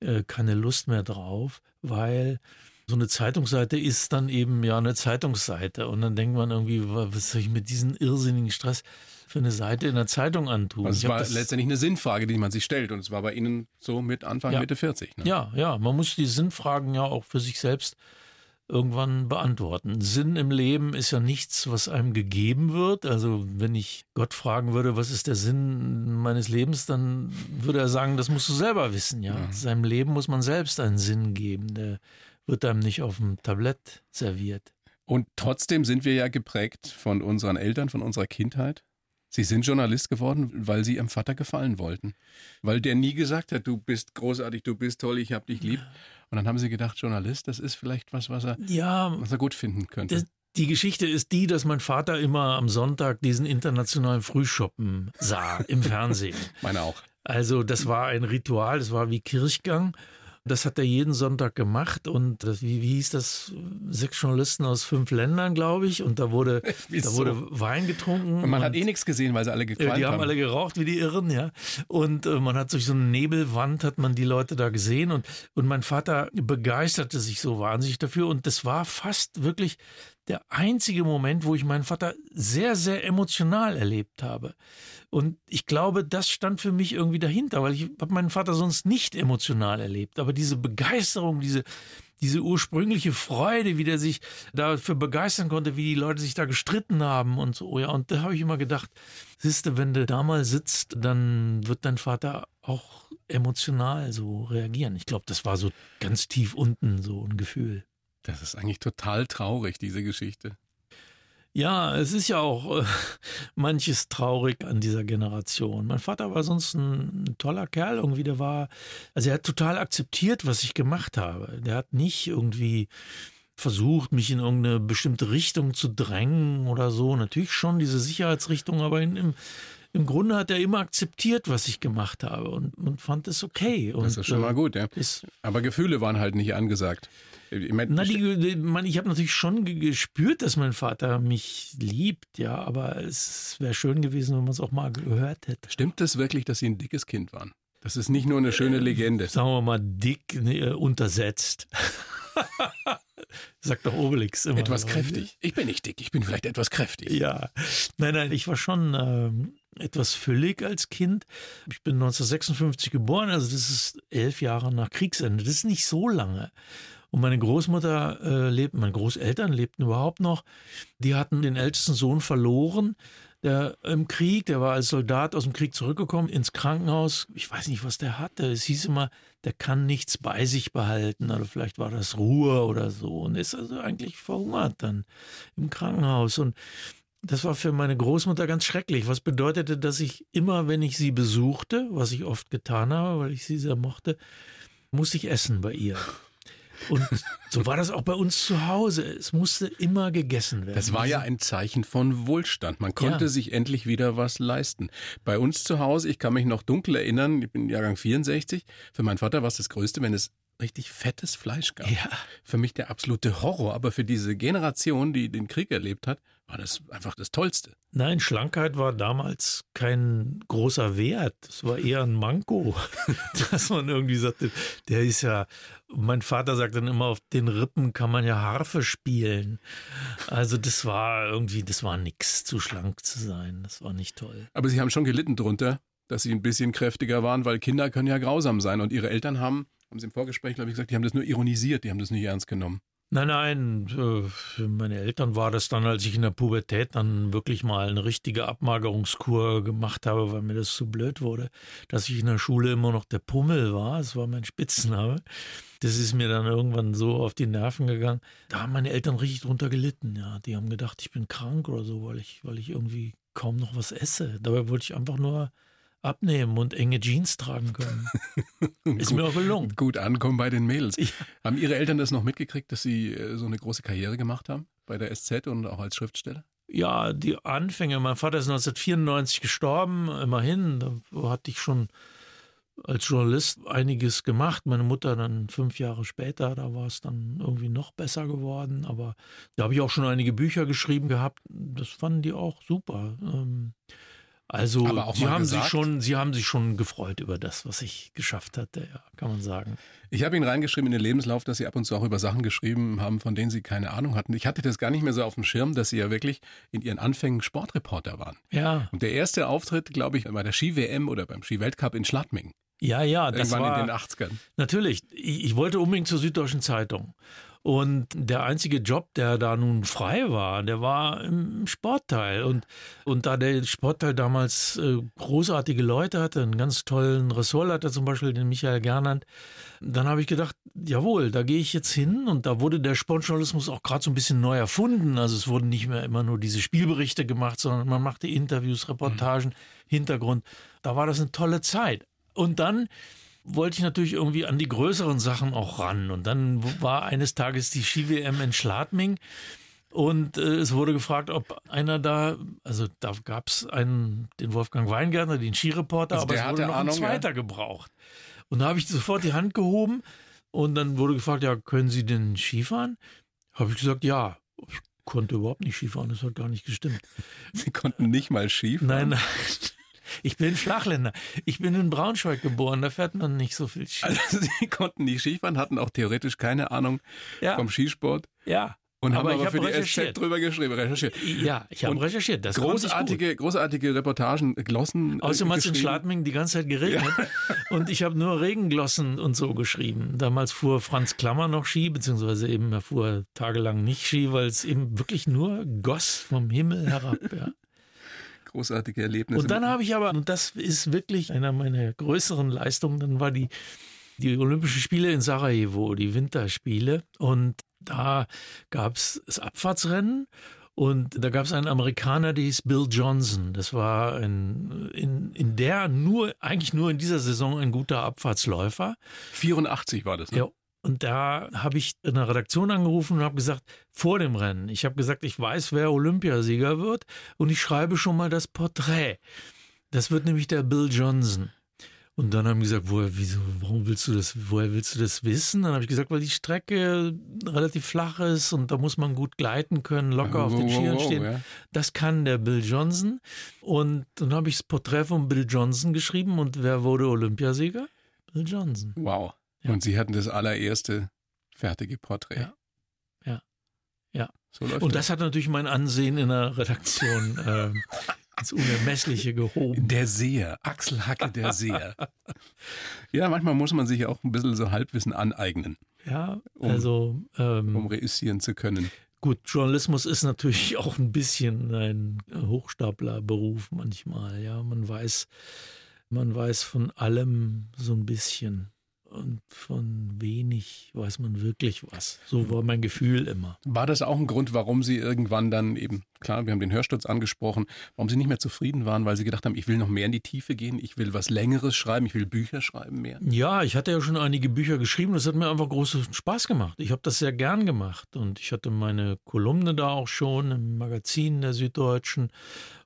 [SPEAKER 1] äh, keine Lust mehr drauf, weil so eine Zeitungsseite ist dann eben ja eine Zeitungsseite. Und dann denkt man irgendwie, was soll ich mit diesem irrsinnigen Stress für eine Seite in der Zeitung antun?
[SPEAKER 4] Also es war letztendlich eine Sinnfrage, die man sich stellt. Und es war bei Ihnen so mit Anfang,
[SPEAKER 1] ja.
[SPEAKER 4] Mitte 40.
[SPEAKER 1] Ne? Ja, ja, man muss die Sinnfragen ja auch für sich selbst irgendwann beantworten. Sinn im Leben ist ja nichts, was einem gegeben wird. Also wenn ich Gott fragen würde, was ist der Sinn meines Lebens, dann würde er sagen, das musst du selber wissen. Ja, ja. seinem Leben muss man selbst einen Sinn geben. Der wird einem nicht auf dem Tablett serviert.
[SPEAKER 4] Und trotzdem sind wir ja geprägt von unseren Eltern, von unserer Kindheit. Sie sind Journalist geworden, weil Sie Ihrem Vater gefallen wollten. Weil der nie gesagt hat, du bist großartig, du bist toll, ich hab dich lieb. Und dann haben Sie gedacht, Journalist, das ist vielleicht was, was er, ja, was er gut finden könnte. Das,
[SPEAKER 1] die Geschichte ist die, dass mein Vater immer am Sonntag diesen internationalen Frühschoppen sah im Fernsehen. [LAUGHS]
[SPEAKER 4] Meine auch.
[SPEAKER 1] Also das war ein Ritual, das war wie Kirchgang. Das hat er jeden Sonntag gemacht und das, wie, wie hieß das? Sechs Journalisten aus fünf Ländern, glaube ich. Und da wurde, [LAUGHS] da wurde Wein getrunken.
[SPEAKER 4] Und man und, hat eh nichts gesehen, weil sie alle gequalmt haben.
[SPEAKER 1] Die haben alle geraucht wie die Irren, ja. Und äh, man hat durch so eine Nebelwand hat man die Leute da gesehen und, und mein Vater begeisterte sich so wahnsinnig dafür. Und das war fast wirklich der einzige Moment, wo ich meinen Vater sehr, sehr emotional erlebt habe. Und ich glaube, das stand für mich irgendwie dahinter, weil ich habe meinen Vater sonst nicht emotional erlebt. Aber diese Begeisterung, diese, diese ursprüngliche Freude, wie der sich dafür begeistern konnte, wie die Leute sich da gestritten haben und so. Ja, und da habe ich immer gedacht, siehste, wenn du da mal sitzt, dann wird dein Vater auch emotional so reagieren. Ich glaube, das war so ganz tief unten so ein Gefühl.
[SPEAKER 4] Das ist eigentlich total traurig, diese Geschichte.
[SPEAKER 1] Ja, es ist ja auch äh, [LAUGHS] manches traurig an dieser Generation. Mein Vater war sonst ein, ein, toller Kerl irgendwie, der war, also er hat total akzeptiert, was ich gemacht habe. Der hat nicht irgendwie versucht, mich in irgendeine bestimmte Richtung zu drängen oder so. Natürlich schon diese Sicherheitsrichtung, aber in, im, im Grunde hat er immer akzeptiert, was ich gemacht habe und, und fand es okay. Und,
[SPEAKER 4] das ist schon mal gut, ja. Aber Gefühle waren halt nicht angesagt.
[SPEAKER 1] Ich mein, Na, die, die, man, ich habe natürlich schon gespürt, dass mein Vater mich liebt, ja, aber es wäre schön gewesen, wenn man es auch mal gehört hätte.
[SPEAKER 4] Stimmt es wirklich, dass Sie ein dickes Kind waren? Das ist nicht nur eine schöne Legende. Äh,
[SPEAKER 1] sagen wir mal dick ne, untersetzt. [LAUGHS] Sagt doch Obelix immer.
[SPEAKER 4] Etwas kräftig. Ich bin nicht dick, ich bin vielleicht etwas kräftig.
[SPEAKER 1] Ja. Nein, nein, ich war schon ähm, etwas füllig als Kind. Ich bin 1956 geboren, also das ist elf Jahre nach Kriegsende. Das ist nicht so lange. Und meine Großmutter äh, lebt, meine Großeltern lebten überhaupt noch. Die hatten den ältesten Sohn verloren, der im Krieg, der war als Soldat aus dem Krieg zurückgekommen ins Krankenhaus. Ich weiß nicht, was der hatte. Es hieß immer, der kann nichts bei sich behalten. Oder vielleicht war das Ruhe oder so. Und ist also eigentlich verhungert dann im Krankenhaus. Und das war für meine Großmutter ganz schrecklich. Was bedeutete, dass ich immer, wenn ich sie besuchte, was ich oft getan habe, weil ich sie sehr mochte, musste ich essen bei ihr. Und [LAUGHS] so war das auch bei uns zu Hause. Es musste immer gegessen werden.
[SPEAKER 4] Das war ja ein Zeichen von Wohlstand. Man konnte ja. sich endlich wieder was leisten. Bei uns zu Hause, ich kann mich noch dunkel erinnern, ich bin Jahrgang 64, für meinen Vater war es das Größte, wenn es richtig fettes Fleisch gab. Ja. Für mich der absolute Horror, aber für diese Generation, die den Krieg erlebt hat, war das einfach das Tollste.
[SPEAKER 1] Nein, Schlankheit war damals kein großer Wert. Es war eher ein Manko, [LAUGHS] dass man irgendwie sagte, der ist ja, mein Vater sagt dann immer, auf den Rippen kann man ja Harfe spielen. Also das war irgendwie, das war nichts, zu schlank zu sein. Das war nicht toll.
[SPEAKER 4] Aber Sie haben schon gelitten drunter, dass Sie ein bisschen kräftiger waren, weil Kinder können ja grausam sein und Ihre Eltern haben haben Sie im Vorgespräch, glaube ich, gesagt, die haben das nur ironisiert, die haben das nicht ernst genommen.
[SPEAKER 1] Nein, nein, äh, für meine Eltern war das dann, als ich in der Pubertät dann wirklich mal eine richtige Abmagerungskur gemacht habe, weil mir das zu blöd wurde, dass ich in der Schule immer noch der Pummel war. Das war mein Spitzname. Das ist mir dann irgendwann so auf die Nerven gegangen. Da haben meine Eltern richtig drunter gelitten. Ja, die haben gedacht, ich bin krank oder so, weil ich, weil ich irgendwie kaum noch was esse. Dabei wollte ich einfach nur abnehmen und enge Jeans tragen können. [LAUGHS] Ist mir auch gelungen.
[SPEAKER 4] Gut ankommen bei den Mädels. Ja. Haben Ihre Eltern das noch mitgekriegt, dass Sie äh, so eine große Karriere gemacht haben bei der SZ und auch als Schriftsteller?
[SPEAKER 1] Ja, die Anfänge. Mein Vater ist 1994 gestorben, immerhin. Da hatte ich schon als Journalist einiges gemacht. Meine Mutter dann fünf Jahre später, da war es dann irgendwie noch besser geworden. Aber da habe ich auch schon einige Bücher geschrieben gehabt. Das fanden die auch super. Also sie haben gesagt, sich schon, sie haben sich schon gefreut über das, was ich geschafft hatte, ja, kann man sagen.
[SPEAKER 4] Ich habe Ihnen reingeschrieben in den Lebenslauf, dass Sie ab und zu auch über Sachen geschrieben haben, von denen Sie keine Ahnung hatten. Ich hatte das gar nicht mehr so auf dem Schirm, dass Sie ja wirklich in Ihren Anfängen Sportreporter waren.
[SPEAKER 1] Ja.
[SPEAKER 4] Und der erste Auftritt, glaube ich, bei der Ski-WM oder beim Ski-Weltcup in Schladming.
[SPEAKER 1] Ja, ja, das
[SPEAKER 4] Irgendwann
[SPEAKER 1] war
[SPEAKER 4] in den 80ern.
[SPEAKER 1] Natürlich. Ich, ich wollte unbedingt zur Süddeutschen Zeitung. Und der einzige Job, der da nun frei war, der war im Sportteil. Und, und da der Sportteil damals äh, großartige Leute hatte, einen ganz tollen Ressortleiter zum Beispiel, den Michael Gernand, dann habe ich gedacht, jawohl, da gehe ich jetzt hin. Und da wurde der Sportjournalismus auch gerade so ein bisschen neu erfunden. Also es wurden nicht mehr immer nur diese Spielberichte gemacht, sondern man machte Interviews, Reportagen, Hintergrund. Da war das eine tolle Zeit. Und dann wollte ich natürlich irgendwie an die größeren Sachen auch ran. Und dann war eines Tages die Ski-WM in Schladming. Und äh, es wurde gefragt, ob einer da, also da gab es einen, den Wolfgang Weingärtner, den Skireporter,
[SPEAKER 4] Also
[SPEAKER 1] aber es wurde noch
[SPEAKER 4] Ahnung,
[SPEAKER 1] ein zweiter gebraucht. Und da habe ich sofort die Hand gehoben und dann wurde gefragt, ja, können Sie denn Skifahren? Habe ich gesagt, ja. Ich konnte überhaupt nicht Skifahren, das hat gar nicht gestimmt.
[SPEAKER 4] Sie konnten nicht mal Ski fahren.
[SPEAKER 1] Nein, nein. Ich bin Flachländer. Ich bin in Braunschweig geboren, da fährt man nicht so viel Ski.
[SPEAKER 4] Also [LAUGHS] Sie konnten nicht Skifahren, hatten auch theoretisch keine Ahnung
[SPEAKER 1] Ja.
[SPEAKER 4] vom Skisport
[SPEAKER 1] Ja.
[SPEAKER 4] und
[SPEAKER 1] Aber
[SPEAKER 4] haben aber für die. SZ drüber geschrieben, recherchiert.
[SPEAKER 1] Ja, ich habe recherchiert. Das.
[SPEAKER 4] Großartige, großartige Reportagen, Glossen. äh,
[SPEAKER 1] Außerdem hat es in. Schladming die ganze Zeit geregnet. [LAUGHS] Und ich habe nur Regenglossen und so geschrieben. Damals fuhr Franz Klammer noch Ski, beziehungsweise eben er fuhr tagelang nicht Ski, weil es eben wirklich nur goss vom Himmel herab. Ja.
[SPEAKER 4] Großartige Erlebnisse.
[SPEAKER 1] Und dann habe ich aber, und das ist wirklich einer meiner größeren Leistungen, dann war die, die Olympischen Spiele in Sarajevo, die Winterspiele. Und da gab es das Abfahrtsrennen. Und da gab es einen Amerikaner, der hieß Bill Johnson. Das war ein, in, in der nur, eigentlich nur in dieser Saison ein guter Abfahrtsläufer.
[SPEAKER 4] 84 war das, ne?
[SPEAKER 1] Ja. Und da habe ich in der Redaktion angerufen und habe gesagt, vor dem Rennen, ich habe gesagt, ich weiß, wer Olympiasieger wird und ich schreibe schon mal das Porträt. Das wird nämlich der Bill Johnson. Und dann haben die gesagt, woher, wieso, warum willst du das, woher willst du das wissen? Dann habe ich gesagt, weil die Strecke relativ flach ist und da muss man gut gleiten können, locker auf den Skiern stehen.
[SPEAKER 4] ja.
[SPEAKER 1] Das kann der Bill Johnson. Und dann habe ich das Porträt von Bill Johnson geschrieben und wer wurde Olympiasieger? Bill Johnson.
[SPEAKER 4] Wow.
[SPEAKER 1] Ja.
[SPEAKER 4] Und Sie hatten das allererste fertige Porträt.
[SPEAKER 1] Ja. Ja. Ja.
[SPEAKER 4] So läuft
[SPEAKER 1] Und das hat natürlich mein Ansehen in der Redaktion [LAUGHS] äh, ins Unermessliche gehoben.
[SPEAKER 4] Der Seher, Axel Hacke, der Seher. [LAUGHS] ja, manchmal muss man sich auch ein bisschen so Halbwissen aneignen,
[SPEAKER 1] Ja,
[SPEAKER 4] Um-
[SPEAKER 1] also ähm,
[SPEAKER 4] um reüssieren zu können.
[SPEAKER 1] gut, Journalismus ist natürlich auch ein bisschen ein Hochstaplerberuf manchmal. Ja, man weiß, man weiß von allem so ein bisschen. Und von wenig weiß man wirklich was. So war mein Gefühl immer.
[SPEAKER 4] War das auch ein Grund, warum Sie irgendwann dann eben, klar, wir haben den Hörsturz angesprochen, warum Sie nicht mehr zufrieden waren, weil Sie gedacht haben, ich will noch mehr in die Tiefe gehen, ich will was Längeres schreiben, ich will Bücher schreiben mehr?
[SPEAKER 1] Ja, ich hatte ja schon einige Bücher geschrieben. Das hat mir einfach großen Spaß gemacht. Ich habe das sehr gern gemacht. Und ich hatte meine Kolumne da auch schon im Magazin der Süddeutschen.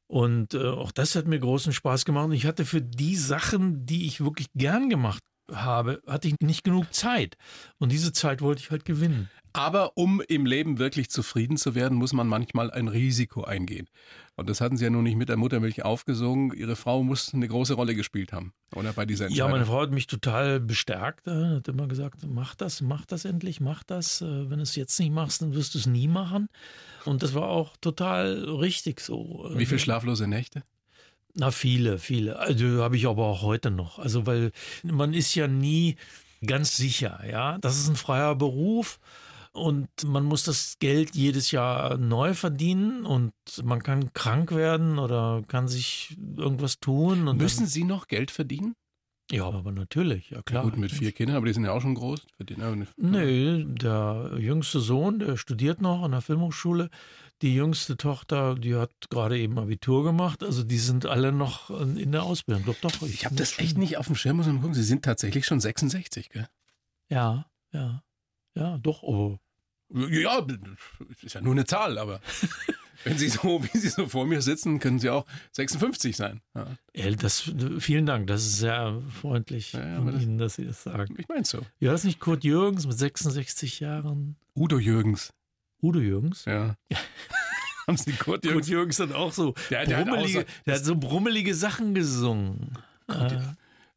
[SPEAKER 1] Und äh, auch das hat mir großen Spaß gemacht. Und ich hatte für die Sachen, die ich wirklich gern gemacht habe, hatte ich nicht genug Zeit. Und diese Zeit wollte ich halt gewinnen.
[SPEAKER 4] Aber um im Leben wirklich zufrieden zu werden, muss man manchmal ein Risiko eingehen. Und das hatten Sie ja nun nicht mit der Muttermilch aufgesungen. Ihre Frau muss eine große Rolle gespielt haben, oder bei dieser
[SPEAKER 1] Ja,
[SPEAKER 4] Entscheidung?
[SPEAKER 1] meine Frau hat mich total bestärkt. äh, Hat immer gesagt, mach das, mach das endlich, mach das. Äh, Wenn du es jetzt nicht machst, dann wirst du es nie machen. Und das war auch total richtig so.
[SPEAKER 4] Wie viele schlaflose Nächte?
[SPEAKER 1] Na, viele, viele. Also habe ich aber auch heute noch. Also, weil man ist ja nie ganz sicher, ja. Das ist ein freier Beruf und man muss das Geld jedes Jahr neu verdienen und man kann krank werden oder kann sich irgendwas tun.
[SPEAKER 4] Müssen Sie noch Geld verdienen?
[SPEAKER 1] Ja, aber natürlich, ja klar.
[SPEAKER 4] Gut, mit vier Kindern, aber die sind ja auch schon groß. Verdienen,
[SPEAKER 1] Nee, der jüngste Sohn, der studiert noch an der Filmhochschule. Die jüngste Tochter, die hat gerade eben Abitur gemacht. Also die sind alle noch in der Ausbildung. Doch, doch.
[SPEAKER 4] Ich habe das echt nicht auf dem Schirm, muss man gucken. Sie sind tatsächlich schon 66, gell?
[SPEAKER 1] Ja, ja. Ja, doch, aber
[SPEAKER 4] Ja, ist ja nur eine Zahl, aber [LAUGHS] wenn Sie so, wie Sie so vor mir sitzen, können Sie auch 56 sein. Ja,
[SPEAKER 1] das, vielen Dank. Das ist sehr freundlich
[SPEAKER 4] Ja, ja,
[SPEAKER 1] von
[SPEAKER 4] das-
[SPEAKER 1] Ihnen, dass Sie das sagen.
[SPEAKER 4] ich meine so.
[SPEAKER 1] Ja, das ist nicht Kurt Jürgens mit 66 Jahren.
[SPEAKER 4] Udo Jürgens,
[SPEAKER 1] Udo Jürgens?
[SPEAKER 4] ja. [LAUGHS] Haben Sie Kurt
[SPEAKER 1] Kurt
[SPEAKER 4] Jürgens?
[SPEAKER 1] Jürgens hat auch so,
[SPEAKER 4] Der- der hat auch
[SPEAKER 1] brummelige,
[SPEAKER 4] so-
[SPEAKER 1] der hat so brummelige Sachen gesungen. Äh,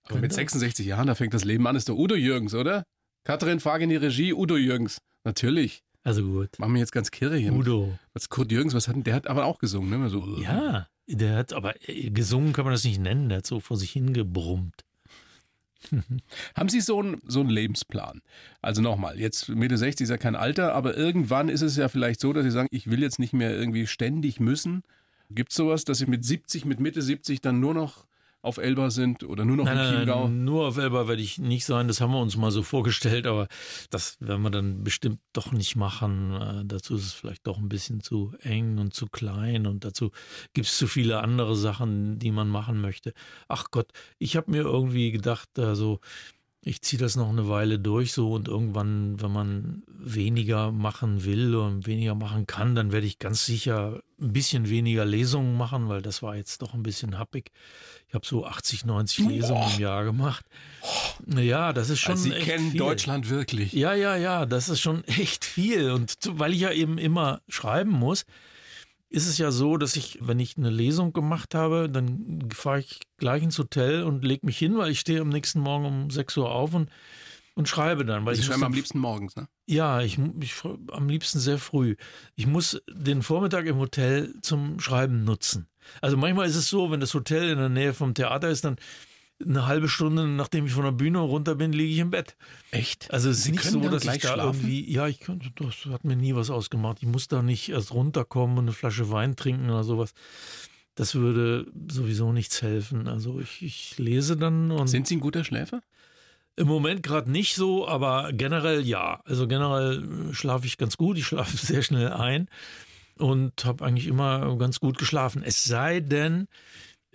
[SPEAKER 4] Aber mit 66 Jahren, da fängt das Leben an, ist der Udo Jürgens, oder? Katrin, Frage in die Regie, Udo Jürgens. Natürlich.
[SPEAKER 1] also gut.
[SPEAKER 4] Machen wir jetzt ganz kirre hier.
[SPEAKER 1] Udo.
[SPEAKER 4] Was Kurt Jürgens, was hat denn, der hat aber auch gesungen, ne? So,
[SPEAKER 1] Ja, der hat, aber äh, gesungen kann man das nicht nennen, der hat so vor sich hingebrummt. [LAUGHS]
[SPEAKER 4] Haben Sie so einen, so einen Lebensplan? Also nochmal, jetzt Mitte 60 ist ja kein Alter, aber irgendwann ist es ja vielleicht so, dass Sie sagen, ich will jetzt nicht mehr irgendwie ständig müssen. Gibt es sowas, dass Sie mit 70, mit Mitte 70 dann nur noch auf Elba sind oder nur noch
[SPEAKER 1] nein,
[SPEAKER 4] in Chiemgau?
[SPEAKER 1] Nein, nur auf Elba werde ich nicht sein, das haben wir uns mal so vorgestellt, aber das werden wir dann bestimmt doch nicht machen. Äh, dazu ist es vielleicht doch ein bisschen zu eng und zu klein und dazu gibt es zu viele andere Sachen, die man machen möchte. Ach Gott, ich habe mir irgendwie gedacht, also ich ziehe das noch eine Weile durch so und irgendwann, wenn man weniger machen will und weniger machen kann, dann werde ich ganz sicher ein bisschen weniger Lesungen machen, weil das war jetzt doch ein bisschen happig. Ich habe so 80, 90 Lesungen oh. im Jahr gemacht. Ja, das ist schon also
[SPEAKER 4] Sie echt kennen
[SPEAKER 1] viel.
[SPEAKER 4] Deutschland wirklich.
[SPEAKER 1] Ja, ja, ja, das ist schon echt viel und weil ich ja eben immer schreiben muss, ist es ja so, dass ich, wenn ich eine Lesung gemacht habe, dann fahre ich gleich ins Hotel und lege mich hin, weil ich stehe am nächsten Morgen um 6 Uhr auf und, und schreibe dann. Weil
[SPEAKER 4] Sie
[SPEAKER 1] ich
[SPEAKER 4] schreiben am liebsten morgens, ne?
[SPEAKER 1] Ja, ich, ich am liebsten sehr früh. Ich muss den Vormittag im Hotel zum Schreiben nutzen. Also manchmal ist es so, wenn das Hotel in der Nähe vom Theater ist, dann eine halbe Stunde, nachdem ich von der Bühne runter bin, liege ich im Bett.
[SPEAKER 4] Echt?
[SPEAKER 1] Also es ist
[SPEAKER 4] Sie
[SPEAKER 1] nicht so, dass ich da
[SPEAKER 4] schlafen?
[SPEAKER 1] irgendwie, ja, ich könnte, das hat mir nie was ausgemacht. Ich muss da nicht erst runterkommen und eine Flasche Wein trinken oder sowas. Das würde sowieso nichts helfen. Also ich, ich lese dann und
[SPEAKER 4] Sind Sie ein guter Schläfer?
[SPEAKER 1] im Moment gerade nicht so, aber generell ja. Also generell äh, schlafe ich ganz gut. Ich schlafe [LAUGHS] sehr schnell ein und habe eigentlich immer ganz gut geschlafen. Es sei denn,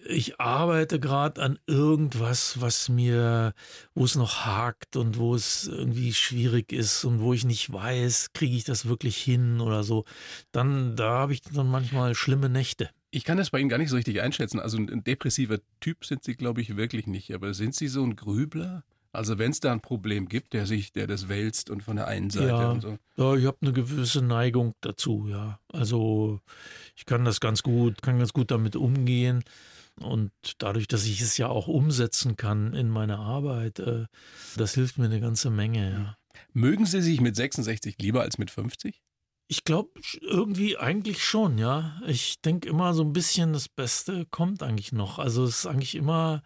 [SPEAKER 1] ich arbeite gerade an irgendwas, was mir, wo es noch hakt und wo es irgendwie schwierig ist und wo ich nicht weiß, kriege ich das wirklich hin oder so. Dann, da habe ich dann manchmal schlimme Nächte.
[SPEAKER 4] Ich kann das bei Ihnen gar nicht so richtig einschätzen. Also ein depressiver Typ sind Sie, glaube ich, wirklich nicht. Aber sind Sie so ein Grübler? Also wenn es da ein Problem gibt, der sich, der das wälzt und von der einen Seite
[SPEAKER 1] Ja.
[SPEAKER 4] und so.
[SPEAKER 1] Ja, ich habe eine gewisse Neigung dazu, ja. Also ich kann das ganz gut, kann ganz gut damit umgehen. Und dadurch, dass ich es ja auch umsetzen kann in meiner Arbeit, äh, das hilft mir eine ganze Menge, ja.
[SPEAKER 4] Mögen Sie sich mit 66 lieber als mit 50?
[SPEAKER 1] Ich glaube irgendwie eigentlich schon, ja. Ich denke immer so ein bisschen, das Beste kommt eigentlich noch. Also es ist eigentlich immer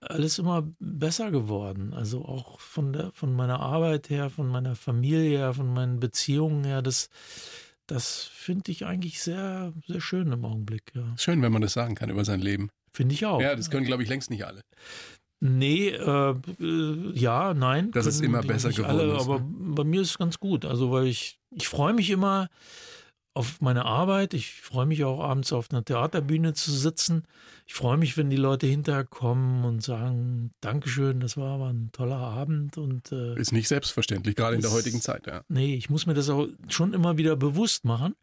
[SPEAKER 1] alles immer besser geworden. Also auch von der, von meiner Arbeit her, von meiner Familie her, von meinen Beziehungen her, das, das finde ich eigentlich sehr, sehr schön im Augenblick, ja.
[SPEAKER 4] Schön, wenn man das sagen kann über sein Leben.
[SPEAKER 1] Finde ich auch.
[SPEAKER 4] Ja, das können, glaube ich, längst nicht alle.
[SPEAKER 1] Nee, äh, äh, ja, nein.
[SPEAKER 4] Dass es
[SPEAKER 1] können,
[SPEAKER 4] immer
[SPEAKER 1] glaub
[SPEAKER 4] besser geworden
[SPEAKER 1] alle,
[SPEAKER 4] ist,
[SPEAKER 1] Aber
[SPEAKER 4] ne?
[SPEAKER 1] bei mir ist es ganz gut. Also, weil ich, ich freue mich immer auf meine Arbeit. Ich freue mich auch abends auf einer Theaterbühne zu sitzen. Ich freue mich, wenn die Leute hinterher kommen und sagen, Dankeschön, das war aber ein toller Abend. Und äh,
[SPEAKER 4] Ist nicht selbstverständlich, gerade in der
[SPEAKER 1] Das-
[SPEAKER 4] heutigen Zeit. Ja.
[SPEAKER 1] Nee, ich muss mir das auch schon immer wieder bewusst machen,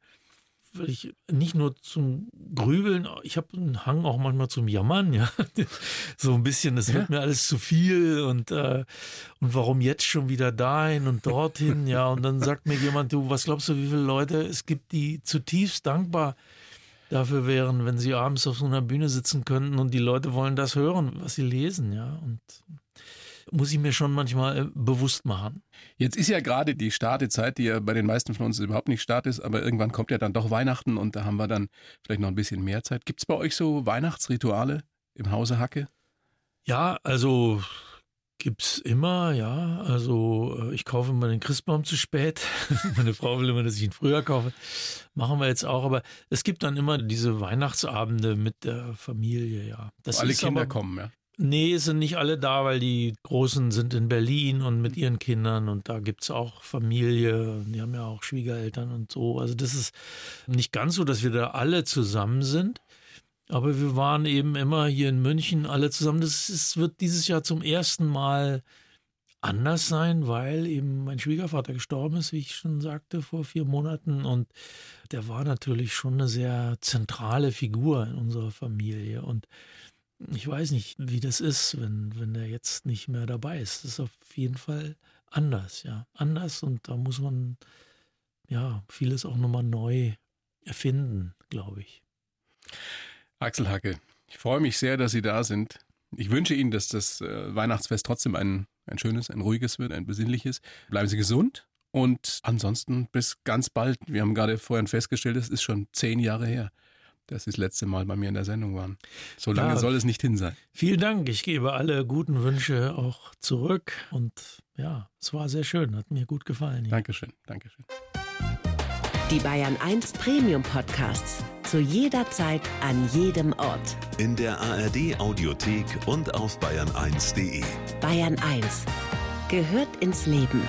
[SPEAKER 1] weil ich nicht nur zum Grübeln, ich habe einen Hang auch manchmal zum Jammern, ja. [LAUGHS] So ein bisschen, das wird mir alles zu viel und, äh, und warum jetzt schon wieder dahin und dorthin, ja. Und dann sagt mir jemand, du, was glaubst du, wie viele Leute es gibt, die zutiefst dankbar dafür wären, wenn sie abends auf so einer Bühne sitzen könnten und die Leute wollen das hören, was sie lesen, ja. Und muss ich mir schon manchmal äh, bewusst machen.
[SPEAKER 4] Jetzt ist ja gerade die Startezeit, die ja bei den meisten von uns überhaupt nicht Start ist, aber irgendwann kommt ja dann doch Weihnachten und da haben wir dann vielleicht noch ein bisschen mehr Zeit. Gibt es bei euch so Weihnachtsrituale im Hause Hacke?
[SPEAKER 1] Ja, also gibt's immer, ja. Also äh, ich kaufe immer den Christbaum zu spät. [LAUGHS] Meine Frau will immer, dass ich ihn früher kaufe. Machen wir jetzt auch. Aber es gibt dann immer diese Weihnachtsabende mit der Familie, ja. Das
[SPEAKER 4] Alle
[SPEAKER 1] ist
[SPEAKER 4] Kinder
[SPEAKER 1] aber,
[SPEAKER 4] kommen, ja.
[SPEAKER 1] Nee, es sind nicht alle da, weil die Großen sind in Berlin und mit ihren Kindern und da gibt's auch Familie. Die haben ja auch Schwiegereltern und so. Also das ist nicht ganz so, dass wir da alle zusammen sind. Aber wir waren eben immer hier in München alle zusammen. Das ist, wird dieses Jahr zum ersten Mal anders sein, weil eben mein Schwiegervater gestorben ist, wie ich schon sagte, vor vier Monaten. Und der war natürlich schon eine sehr zentrale Figur in unserer Familie. Und ich weiß nicht, wie das ist, wenn, wenn er jetzt nicht mehr dabei ist. Das ist auf jeden Fall anders, ja. Anders und da muss man ja vieles auch nochmal neu erfinden, glaube ich.
[SPEAKER 4] Axel Hacke, ich freue mich sehr, dass Sie da sind. Ich wünsche Ihnen, dass das äh, Weihnachtsfest trotzdem ein, ein schönes, ein ruhiges wird, ein besinnliches. Bleiben Sie gesund und ansonsten bis ganz bald. Wir haben gerade vorhin festgestellt, es ist schon zehn Jahre her. Dass Sie das letzte Mal bei mir in der Sendung waren. So lange
[SPEAKER 1] Ja.
[SPEAKER 4] soll es nicht hin sein.
[SPEAKER 1] Vielen Dank. Ich gebe alle guten Wünsche auch zurück. Und ja, es war sehr schön. Hat mir gut gefallen. hier.
[SPEAKER 4] Dankeschön, Dankeschön.
[SPEAKER 3] Die Bayern 1 Premium Podcasts. Zu jeder Zeit, an jedem Ort.
[SPEAKER 2] In der ARD Audiothek und auf bayern1.de.
[SPEAKER 3] Bayern 1 gehört ins Leben.